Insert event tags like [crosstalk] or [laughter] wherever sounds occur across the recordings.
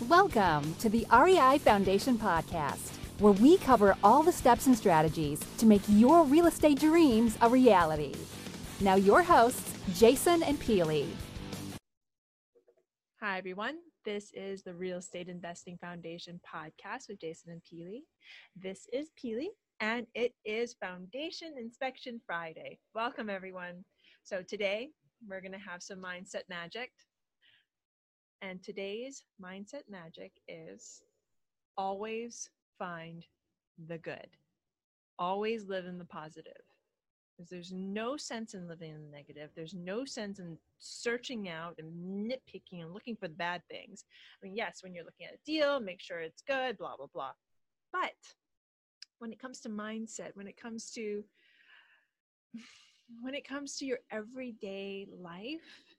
Welcome to the REI Foundation Podcast, where we cover all the steps and strategies to make your real estate dreams a reality. Now, your hosts, Jason and Pili. Hi, everyone. This is the Real Estate Investing Foundation podcast with Jason and Pili. This is Pili, and it is Foundation Inspection Friday. Welcome, everyone. So, today we're going to have some mindset magic. And today's mindset magic is always find the good, always live in the positive. Because there's no sense in living in the negative. There's no sense in searching out and nitpicking and looking for the bad things. I mean, yes, when you're looking at a deal, make sure it's good, blah, blah, blah. But when it comes to mindset, when it comes to [sighs] when it comes to your everyday life,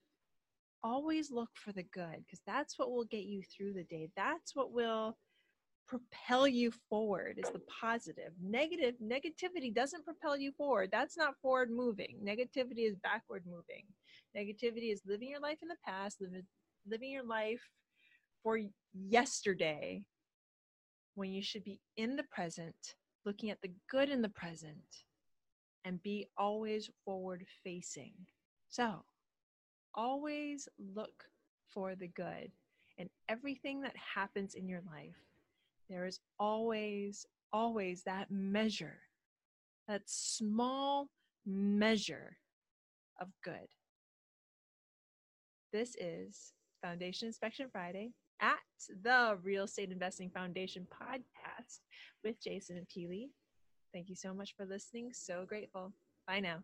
always look for the good because that's what will get you through the day. That's what will propel you forward is the positive. Negative negativity doesn't propel you forward. That's not forward moving. Negativity is backward moving. Negativity is living your life in the past, living living your life for yesterday when you should be in the present, looking at the good in the present and be always forward facing. So, always look for the good in everything that happens in your life. There is always, always that measure, that small measure of good. This is Foundation Inspection Friday at the Real Estate Investing Foundation podcast with Jason and Pili. Thank you so much for listening. So grateful. Bye now.